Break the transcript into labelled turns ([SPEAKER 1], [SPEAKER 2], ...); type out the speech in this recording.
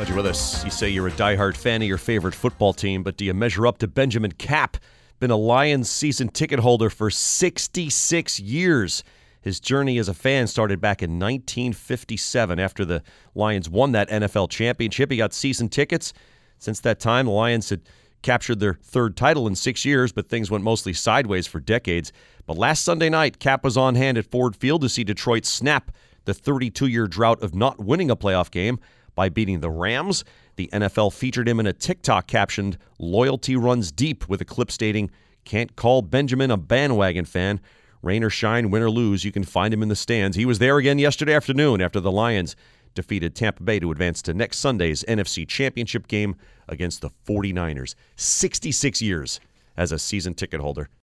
[SPEAKER 1] Glad you're with us. You say you're a diehard fan of your favorite football team, but do you measure up to Benjamin Capp? Been a Lions season ticket holder for 66 years. His journey as a fan started back in 1957 after the Lions won that NFL championship. He got season tickets. Since that time, the Lions had captured their third title in six years, but things went mostly sideways for decades. But last Sunday night, Capp was on hand at Ford Field to see Detroit snap the 32 year drought of not winning a playoff game by beating the Rams. The NFL featured him in a TikTok captioned, Loyalty Runs Deep, with a clip stating, Can't call Benjamin a bandwagon fan. Rain or shine, win or lose, you can find him in the stands. He was there again yesterday afternoon after the Lions defeated Tampa Bay to advance to next Sunday's NFC Championship game against the 49ers. 66 years as a season ticket holder.